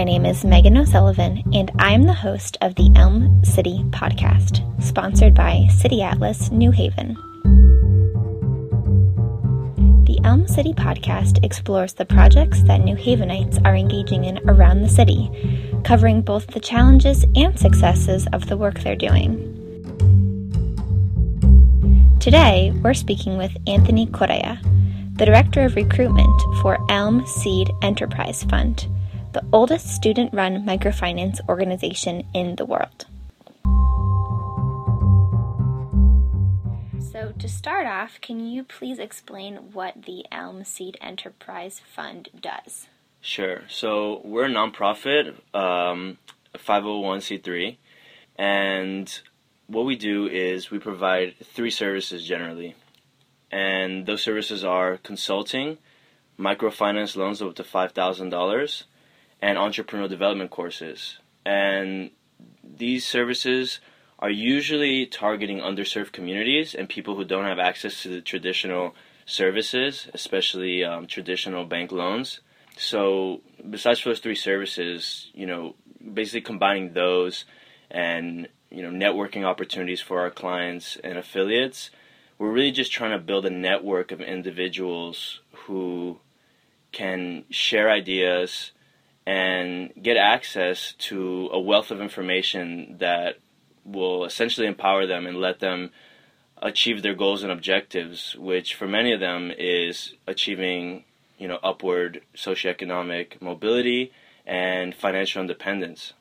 My name is Megan O'Sullivan, and I'm the host of the Elm City podcast, sponsored by City Atlas New Haven. The Elm City podcast explores the projects that New Havenites are engaging in around the city, covering both the challenges and successes of the work they're doing. Today, we're speaking with Anthony Correa, the Director of Recruitment for Elm Seed Enterprise Fund, the oldest student run microfinance organization in the world. So, to start off, can you please explain what the Elm Seed Enterprise Fund does? Sure. So, we're a nonprofit, um, 501c3, and what we do is we provide three services generally. And those services are consulting, microfinance loans up to $5,000, and entrepreneurial development courses. And these services are usually targeting underserved communities and people who don't have access to the traditional services, especially um, traditional bank loans. So, besides those three services, you know, basically combining those and you know networking opportunities for our clients and affiliates we're really just trying to build a network of individuals who can share ideas and get access to a wealth of information that will essentially empower them and let them achieve their goals and objectives which for many of them is achieving you know upward socioeconomic mobility and financial independence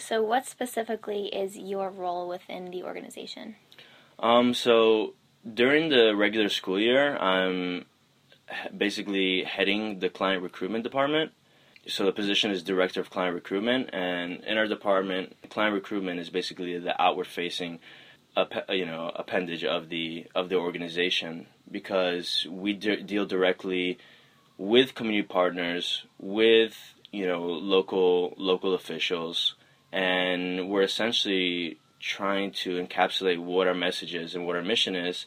so, what specifically is your role within the organization? Um, so, during the regular school year, I'm basically heading the client recruitment department. So, the position is director of client recruitment, and in our department, client recruitment is basically the outward facing you know appendage of the of the organization because we de- deal directly with community partners with you know local local officials and we're essentially trying to encapsulate what our message is and what our mission is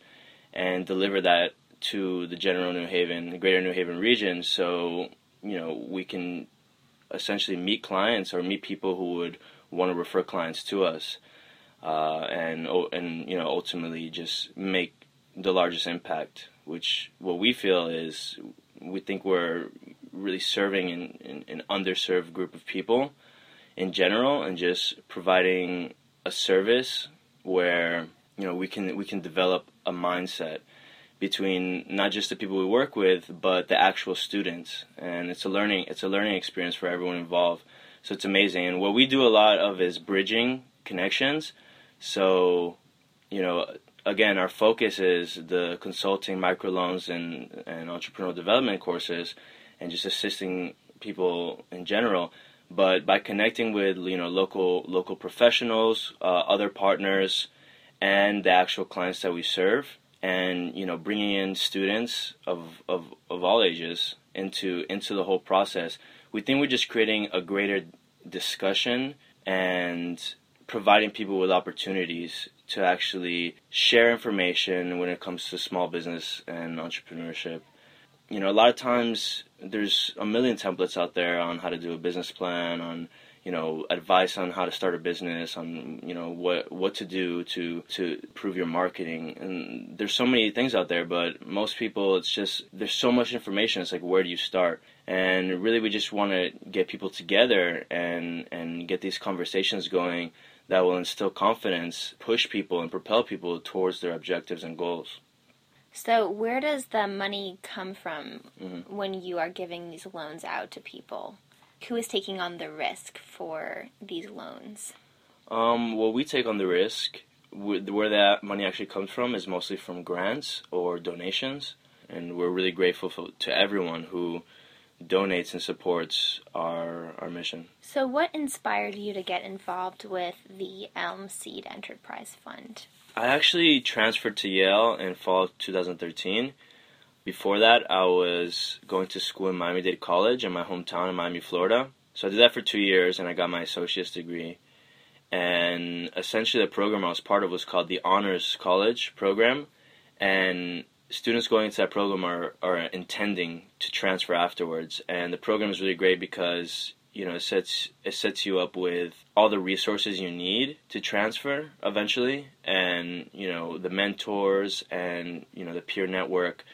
and deliver that to the general New Haven, the greater New Haven region. So, you know, we can essentially meet clients or meet people who would want to refer clients to us. Uh, and and you know ultimately just make the largest impact, which what we feel is we think we're really serving an, an, an underserved group of people in general and just providing a service where you know we can we can develop a mindset between not just the people we work with but the actual students. And it's a learning it's a learning experience for everyone involved. So it's amazing. And what we do a lot of is bridging connections. So you know again our focus is the consulting microloans and and entrepreneurial development courses and just assisting people in general. But by connecting with you know local local professionals, uh, other partners, and the actual clients that we serve, and you know bringing in students of, of, of all ages into into the whole process, we think we're just creating a greater discussion and providing people with opportunities to actually share information when it comes to small business and entrepreneurship you know, a lot of times there's a million templates out there on how to do a business plan, on you know, advice on how to start a business, on you know what what to do to to improve your marketing. And there's so many things out there, but most people, it's just there's so much information. It's like where do you start? And really, we just want to get people together and and get these conversations going that will instill confidence, push people, and propel people towards their objectives and goals. So, where does the money come from mm-hmm. when you are giving these loans out to people? Who is taking on the risk for these loans? Um, well, we take on the risk. Where that money actually comes from is mostly from grants or donations, and we're really grateful for, to everyone who donates and supports our our mission. So, what inspired you to get involved with the Elm Seed Enterprise Fund? I actually transferred to Yale in fall 2013. Before that, I was going to school in Miami Dade College in my hometown in Miami, Florida. So I did that for two years and I got my associate's degree. And essentially, the program I was part of was called the Honors College program. And students going into that program are, are intending to transfer afterwards. And the program is really great because you know it sets it sets you up with all the resources you need to transfer eventually and you know the mentors and you know the peer network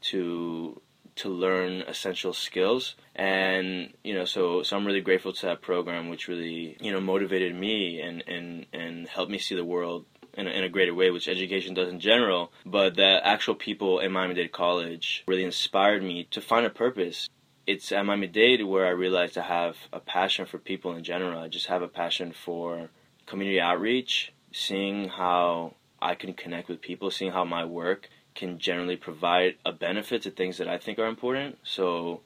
to to learn essential skills and you know so so I'm really grateful to that program which really you know motivated me and and and helped me see the world in a, in a greater way which education does in general but the actual people in Miami-Dade College really inspired me to find a purpose it's at Miami-Dade where I realized I have a passion for people in general. I just have a passion for community outreach, seeing how I can connect with people, seeing how my work can generally provide a benefit to things that I think are important. So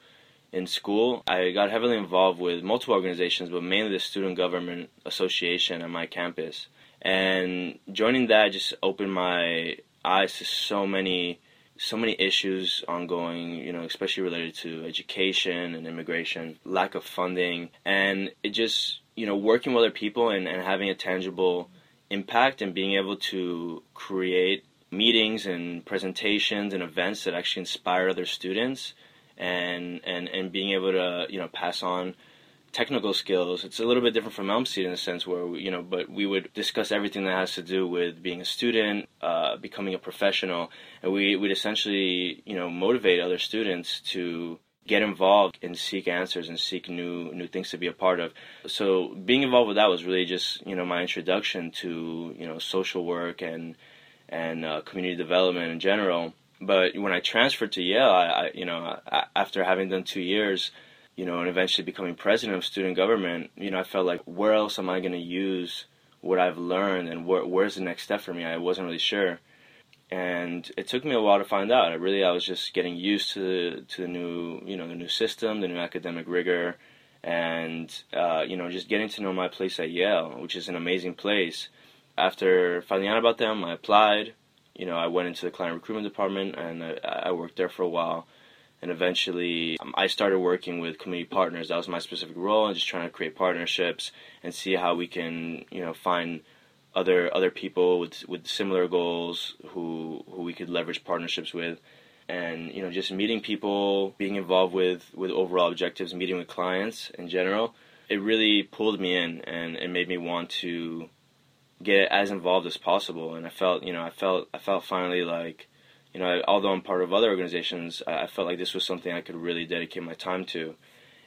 in school, I got heavily involved with multiple organizations, but mainly the Student Government Association at my campus. And joining that just opened my eyes to so many so many issues ongoing, you know, especially related to education and immigration, lack of funding, and it just, you know, working with other people and, and having a tangible impact and being able to create meetings and presentations and events that actually inspire other students and and and being able to you know pass on technical skills. It's a little bit different from Elm Seed in a sense where we, you know, but we would discuss everything that has to do with being a student, uh, becoming a professional, and we would essentially, you know, motivate other students to get involved and seek answers and seek new new things to be a part of. So being involved with that was really just you know my introduction to you know social work and and uh, community development in general. But when I transferred to Yale, I, I you know I, after having done two years you know, and eventually becoming president of student government, you know, I felt like where else am I going to use what I've learned and where, where's the next step for me? I wasn't really sure. And it took me a while to find out. I really, I was just getting used to to the new, you know, the new system, the new academic rigor, and uh, you know, just getting to know my place at Yale, which is an amazing place. After finding out about them, I applied. You know, I went into the client recruitment department and I, I worked there for a while and eventually um, I started working with community partners. That was my specific role, and just trying to create partnerships and see how we can, you know, find other other people with with similar goals who who we could leverage partnerships with, and you know, just meeting people, being involved with with overall objectives, meeting with clients in general. It really pulled me in, and it made me want to get as involved as possible. And I felt, you know, I felt I felt finally like you know, although I'm part of other organizations, I felt like this was something I could really dedicate my time to.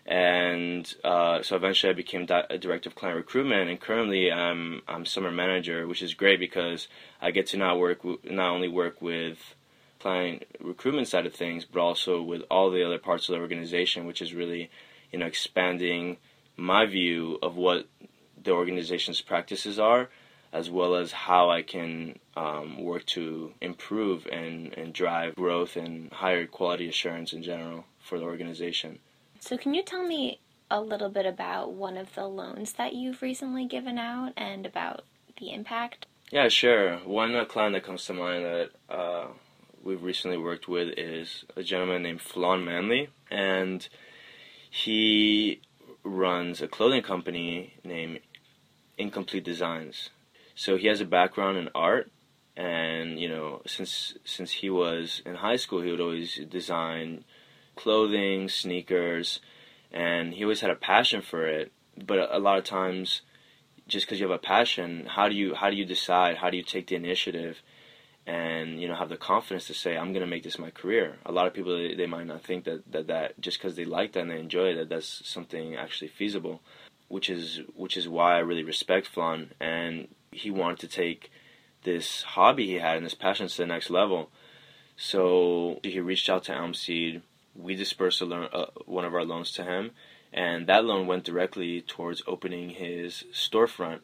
And uh, so eventually I became di- director of client recruitment, and currently I'm I'm summer manager, which is great because I get to now work w- not only work with client recruitment side of things, but also with all the other parts of the organization, which is really, you know, expanding my view of what the organization's practices are as well as how I can um, work to improve and, and drive growth and higher quality assurance in general for the organization. So, can you tell me a little bit about one of the loans that you've recently given out and about the impact? Yeah, sure. One uh, client that comes to mind that uh, we've recently worked with is a gentleman named Flan Manley, and he runs a clothing company named Incomplete Designs. So he has a background in art, and you know, since since he was in high school, he would always design clothing, sneakers, and he always had a passion for it. But a, a lot of times, just because you have a passion, how do you how do you decide? How do you take the initiative? and you know have the confidence to say I'm going to make this my career. A lot of people they, they might not think that that, that just because they like that and they enjoy it that that's something actually feasible, which is which is why I really respect Flan and he wanted to take this hobby he had and this passion to the next level. So he reached out to Elm Seed. We dispersed loan, uh, one of our loans to him, and that loan went directly towards opening his storefront,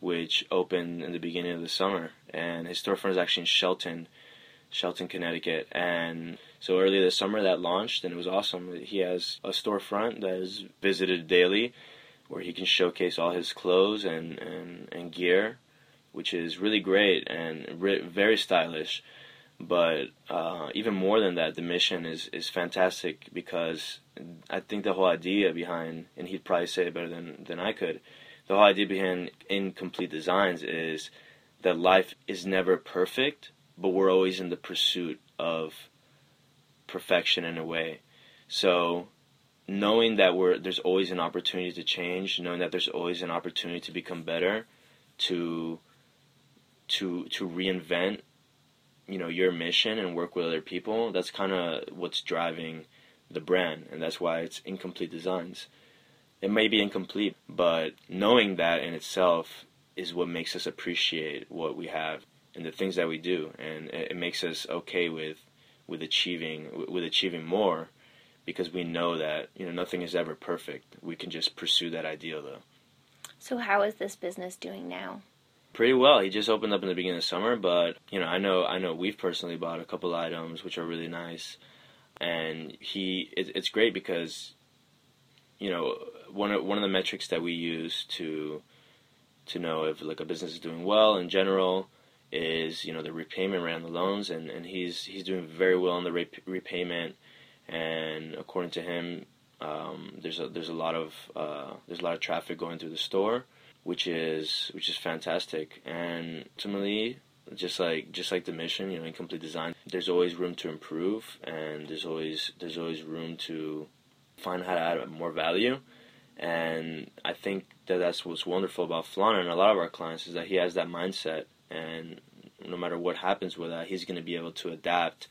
which opened in the beginning of the summer. And his storefront is actually in Shelton, Shelton, Connecticut. And so early this summer that launched, and it was awesome. He has a storefront that is visited daily, where he can showcase all his clothes and, and, and gear which is really great and re- very stylish. But uh, even more than that, the mission is, is fantastic because I think the whole idea behind, and he'd probably say it better than, than I could, the whole idea behind incomplete designs is that life is never perfect, but we're always in the pursuit of perfection in a way. So knowing that we're there's always an opportunity to change, knowing that there's always an opportunity to become better, to to to reinvent, you know, your mission and work with other people. That's kind of what's driving the brand, and that's why it's incomplete designs. It may be incomplete, but knowing that in itself is what makes us appreciate what we have and the things that we do, and it, makes us okay with with achieving with achieving more because we know that you know nothing is ever perfect. We can just pursue that ideal though. So how is this business doing now? Pretty well. He just opened up in the beginning of summer, but you know, I know I know we've personally bought a couple items which are really nice, and he it, it's great because you know one of one of the metrics that we use to to know if like a business is doing well in general is you know the repayment rate on the loans and, and he's he's doing very well on the rep- repayment. And according to him um, there's a there's a lot of uh, there's a lot of traffic going through the store which is which is fantastic and ultimately just like just like the mission you know incomplete design there's always room to improve and there's always there's always room to find how to add more value and I think that that's what's wonderful about Flana and a lot of our clients is that he has that mindset and no matter what happens with that, he's going to be able to adapt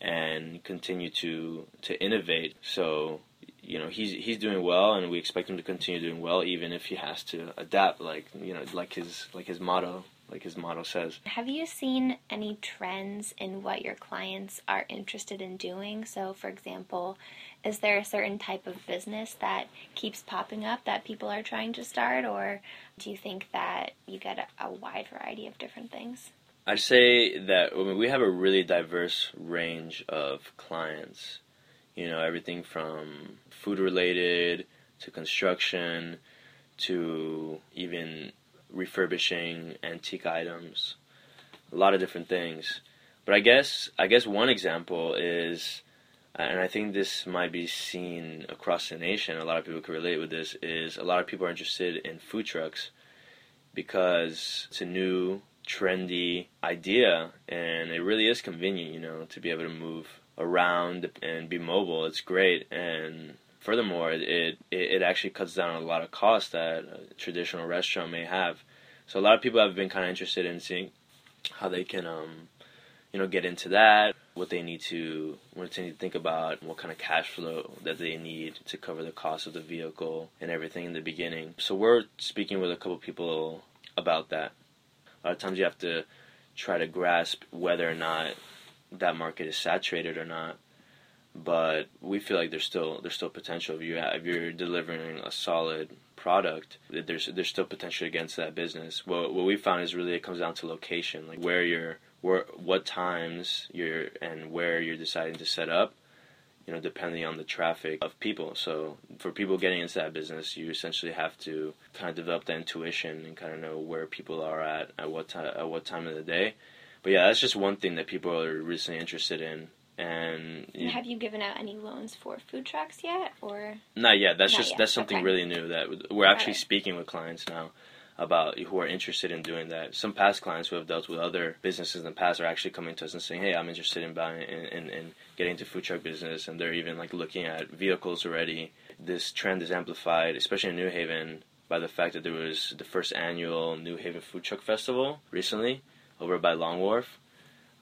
and continue to to innovate. So you know he's he's doing well, and we expect him to continue doing well, even if he has to adapt. Like you know, like his like his motto, like his motto says. Have you seen any trends in what your clients are interested in doing? So, for example, is there a certain type of business that keeps popping up that people are trying to start, or do you think that you get a, a wide variety of different things? I'd say that I mean, we have a really diverse range of clients. You know, everything from food related to construction to even refurbishing antique items. A lot of different things. But I guess I guess one example is and I think this might be seen across the nation. A lot of people can relate with this. Is a lot of people are interested in food trucks because it's a new, trendy idea, and it really is convenient. You know, to be able to move around and be mobile. It's great, and furthermore, it it, it actually cuts down a lot of costs that a traditional restaurant may have. So a lot of people have been kind of interested in seeing how they can, um, you know, get into that what they need to what they need to think about, what kind of cash flow that they need to cover the cost of the vehicle and everything in the beginning. So we're speaking with a couple people about that. A lot of times you have to try to grasp whether or not that market is saturated or not. But we feel like there's still there's still potential if you if you're delivering a solid product. There's there's still potential against that business. What what we found is really it comes down to location, like where you're where what times you're and where you're deciding to set up you know depending on the traffic of people so for people getting into that business you essentially have to kind of develop that intuition and kind of know where people are at at what time at what time of the day but yeah that's just one thing that people are recently interested in and you, have you given out any loans for food trucks yet or not yet that's not just yet. that's something okay. really new that we're actually speaking with clients now about who are interested in doing that. Some past clients who have dealt with other businesses in the past are actually coming to us and saying, "Hey, I'm interested in buying and, in, in getting into food truck business," and they're even like looking at vehicles already. This trend is amplified, especially in New Haven, by the fact that there was the first annual New Haven Food Truck Festival recently over by Long Wharf,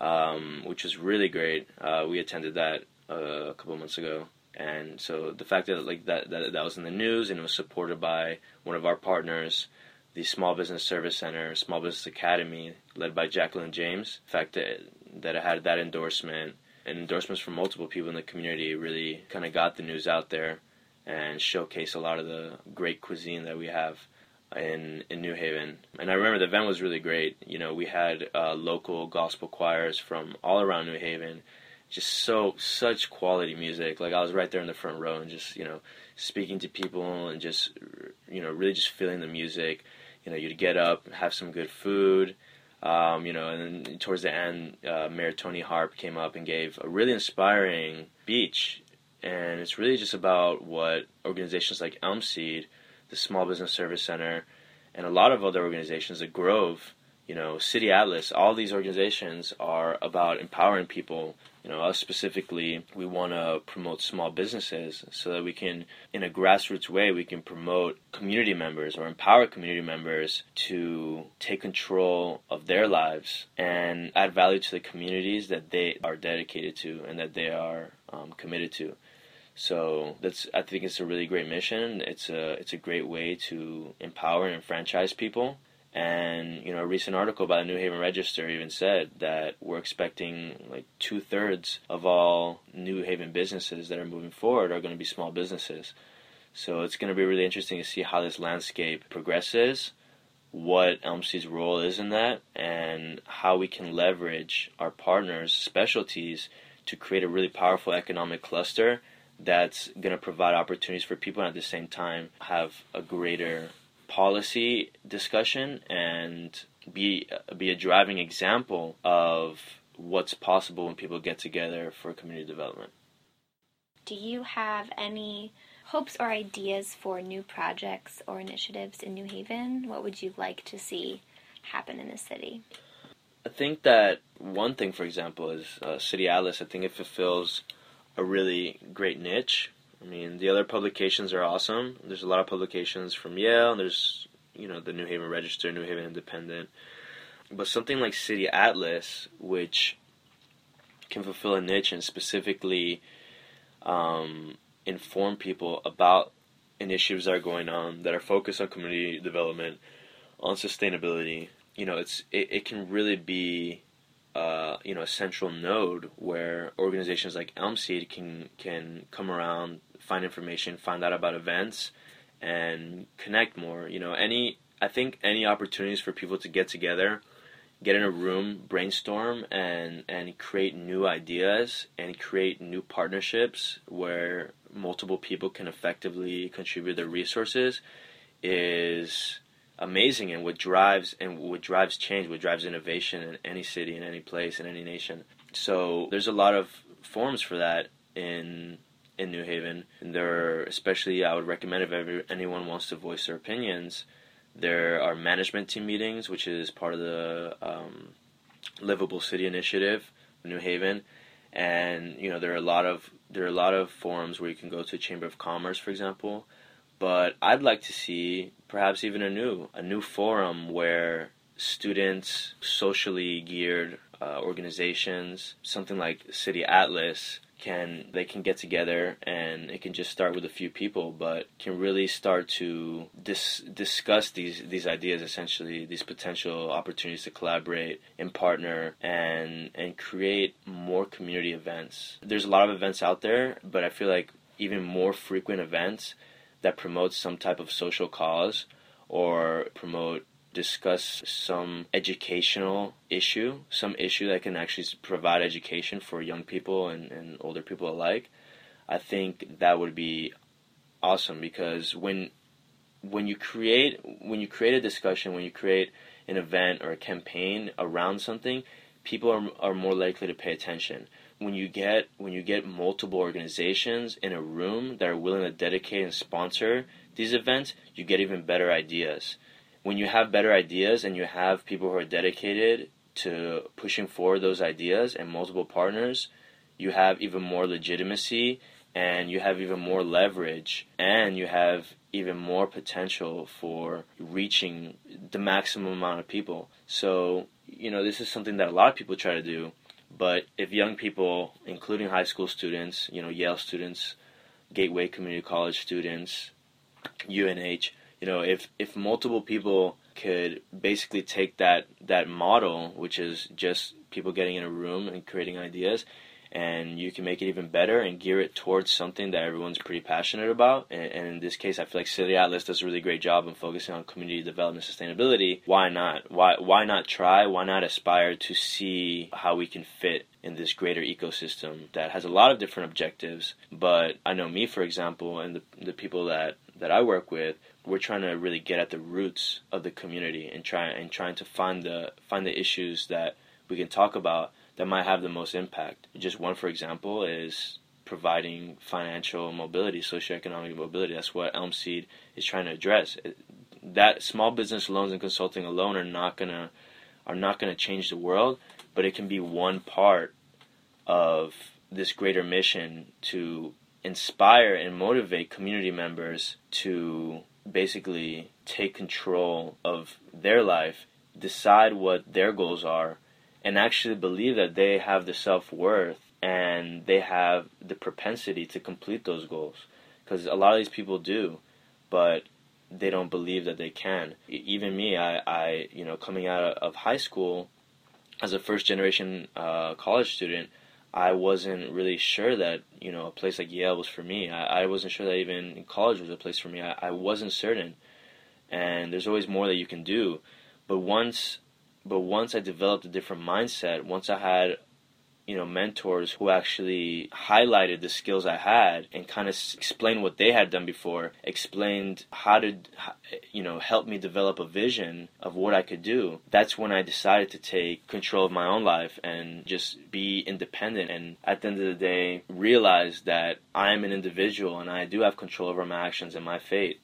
um, which was really great. Uh, we attended that uh, a couple months ago, and so the fact that like that, that that was in the news and it was supported by one of our partners the Small Business Service Center, Small Business Academy, led by Jacqueline James. The fact that, that it had that endorsement and endorsements from multiple people in the community really kind of got the news out there and showcased a lot of the great cuisine that we have in in New Haven. And I remember the event was really great. You know, we had uh, local gospel choirs from all around New Haven. Just so such quality music. Like I was right there in the front row and just you know speaking to people and just you know really just feeling the music you know, you'd get up, have some good food. Um, you know, and then towards the end, uh, Mayor Toni Harp came up and gave a really inspiring speech. And it's really just about what organizations like Elm Seed, the Small Business Service Center, and a lot of other organizations, the Grove, you know, City Atlas, all these organizations are about empowering people. You know, us specifically, we want to promote small businesses so that we can, in a grassroots way, we can promote community members or empower community members to take control of their lives and add value to the communities that they are dedicated to and that they are um, committed to. So that's I think it's a really great mission. It's a it's a great way to empower and enfranchise people and you know, a recent article by the New Haven Register even said that we're expecting like two thirds of all New Haven businesses that are moving forward are going to be small businesses. So it's going to be really interesting to see how this landscape progresses, what Elmseed's role is in that, and how we can leverage our partners' specialties to create a really powerful economic cluster that's going to provide opportunities for people and at the same time have a greater policy discussion and be be a driving example of what's possible when people get together for community development. Do you have any hopes or ideas for new projects or initiatives in New Haven? What would you like to see happen in the city? I think that one thing, for example, is uh, City Atlas. I think it fulfills a really great niche I mean, the other publications are awesome. There's a lot of publications from Yale. and There's, you know, the New Haven Register, New Haven Independent. But something like City Atlas, which can fulfill a niche and specifically um, inform people about initiatives that are going on that are focused on community development, on sustainability. You know, it's it, it can really be you know a central node where organizations like Elmseed can can come around, find information, find out about events, and connect more. You know, any I think any opportunities for people to get together, get in a room, brainstorm, and and create new ideas and create new partnerships where multiple people can effectively contribute their resources is amazing and what drives and what drives change, what drives innovation in any city, in any place, in any nation. So there's a lot of forms for that in in New Haven. And there, are, especially, I would recommend if ever, anyone wants to voice their opinions. There are management team meetings, which is part of the um, Livable City Initiative, New Haven, and you know there are a lot of there are a lot of forums where you can go to Chamber of Commerce, for example. But I'd like to see perhaps even a new a new forum where students, socially geared uh, organizations, something like City Atlas, can they can get together and it can just start with a few people but can really start to dis- discuss these these ideas essentially these potential opportunities to collaborate and partner and and create more community events. There's a lot of events out there but i feel like even more frequent events that promotes some type of social cause or promote discuss some educational issue, some issue that can actually provide education for young people and, and older people alike, I think that would be awesome because when when you create when you create a discussion, when you create an event or a campaign around something, people are, are more likely to pay attention. When you get when you get multiple organizations in a room that are willing to dedicate and sponsor these events, you get even better ideas when you have better ideas and you have people who are dedicated to pushing forward those ideas and multiple partners, you have even more legitimacy and you have even more leverage and you have even more potential for reaching the maximum amount of people. So, you know, this is something that a lot of people try to do, but if young people, including high school students, you know, Yale students, Gateway Community College students, UNH, you know, if if multiple people could basically take that that model, which is just people getting in a room and creating ideas, and you can make it even better and gear it towards something that everyone's pretty passionate about. And, and, in this case, I feel like City Atlas does a really great job in focusing on community development sustainability. Why not? Why why not try? Why not aspire to see how we can fit in this greater ecosystem that has a lot of different objectives? But I know me, for example, and the the people that that I work with, we're trying to really get at the roots of the community and try and trying to find the find the issues that we can talk about that might have the most impact. Just one, for example, is providing financial mobility, socioeconomic mobility. That's what Elm Seed is trying to address. Uh, that small business loans and consulting alone are not to are not to change the world, but it can be one part of this greater mission to inspire and motivate community members to basically take control of their life, decide what their goals are, and actually believe that they have the self worth and they have the propensity to complete those goals. Because a lot of these people do, but they don't believe that they can. Even me, I, I you know, coming out of high school as a first generation uh, college student, I wasn't really sure that you know a place like Yale was for me. I, I wasn't sure that even college was a place for me. I, I wasn't certain, and there's always more that you can do. But once, but once I developed a different mindset, once I had you know mentors who actually highlighted the skills I had and kind of explained what they had done before, explained how to you know help me develop a vision of what I could do. That's when I decided to take control of my own life and just be independent and at the end of the day realize that I am an individual and I do have control over my actions and my fate.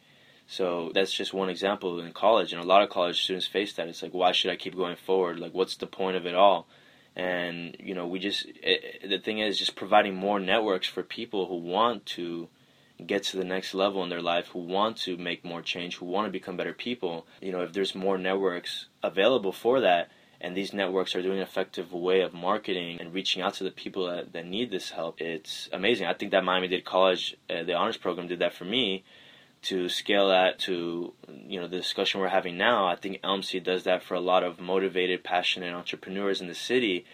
So that's just one example in college, and a lot of college students face that. It's like, why should I keep going forward? Like, what's the point of it all? and you know we just it, the thing is just providing more networks for people who want to get to the next level in their life who want to make more change who want to become better people you know if there's more networks available for that and these networks are doing an effective way of marketing and reaching out to the people that, that need this help it's amazing i think that miami-dade college uh, the honors program did that for me to scale that to you know the discussion we're having now, I think Elmseed does that for a lot of motivated, passionate entrepreneurs in the city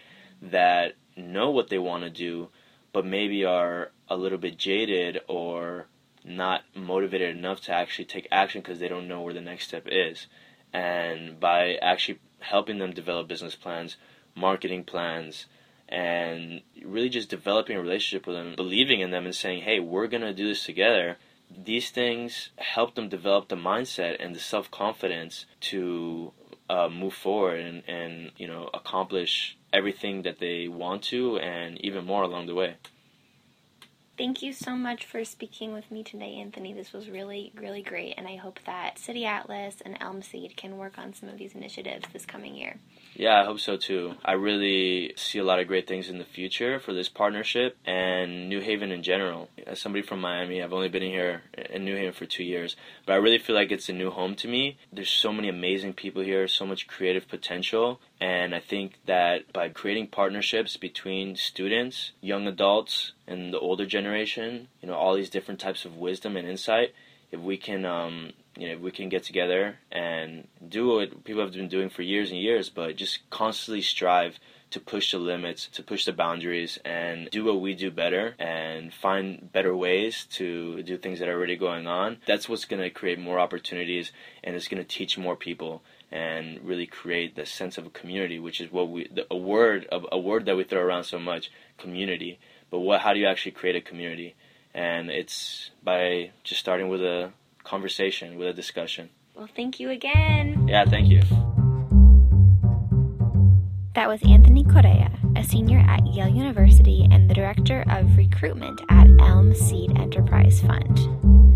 that know what they want to do, but maybe are a little bit jaded or not motivated enough to actually take action because they don't know where the next step is. And by actually helping them develop business plans, marketing plans, and really just developing a relationship with them, believing in them, and saying, "Hey, we're gonna do this together." These things help them develop the mindset and the self confidence to uh, move forward and, and you know accomplish everything that they want to and even more along the way. Thank you so much for speaking with me today, Anthony. This was really, really great, and I hope that City Atlas and Elmseed can work on some of these initiatives this coming year. Yeah, I hope so too. I really see a lot of great things in the future for this partnership and New Haven in general. As somebody from Miami, I've only been here in New Haven for two years, but I really feel like it's a new home to me. There's so many amazing people here, so much creative potential, and I think that by creating partnerships between students, young adults, and the older generation, you know, all these different types of wisdom and insight, if we can um, you know, if we can get together and do what people have been doing for years and years, but just constantly strive to push the limits, to push the boundaries, and do what we do better and find better ways to do things that are already going on. That's what's going to create more opportunities and it's going to teach more people and really create the sense of a community, which is what we, the, a word, a, a word that we throw around so much, community. But what, how do you actually create a community? And it's by just starting with a conversation, with a discussion. Well, thank you again. Yeah, thank you. That was Anthony Correa, a senior at Yale University and the director of recruitment at Elm Seed Enterprise Fund.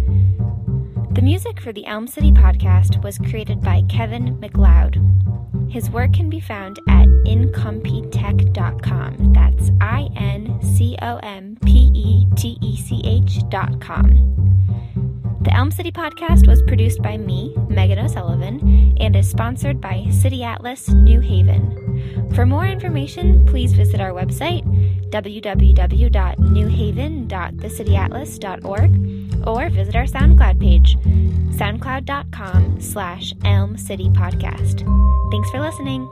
The music for the Elm City podcast was created by Kevin MacLeod. His work can be found at incompetech.com. That's I N C O M P E T E C H.com. The Elm City podcast was produced by me, Megan O'Sullivan, and is sponsored by City Atlas New Haven. For more information, please visit our website, www.newhaven.thecityatlas.org, or visit our SoundCloud page, soundcloud.com slash Elm City Podcast. Thanks for listening.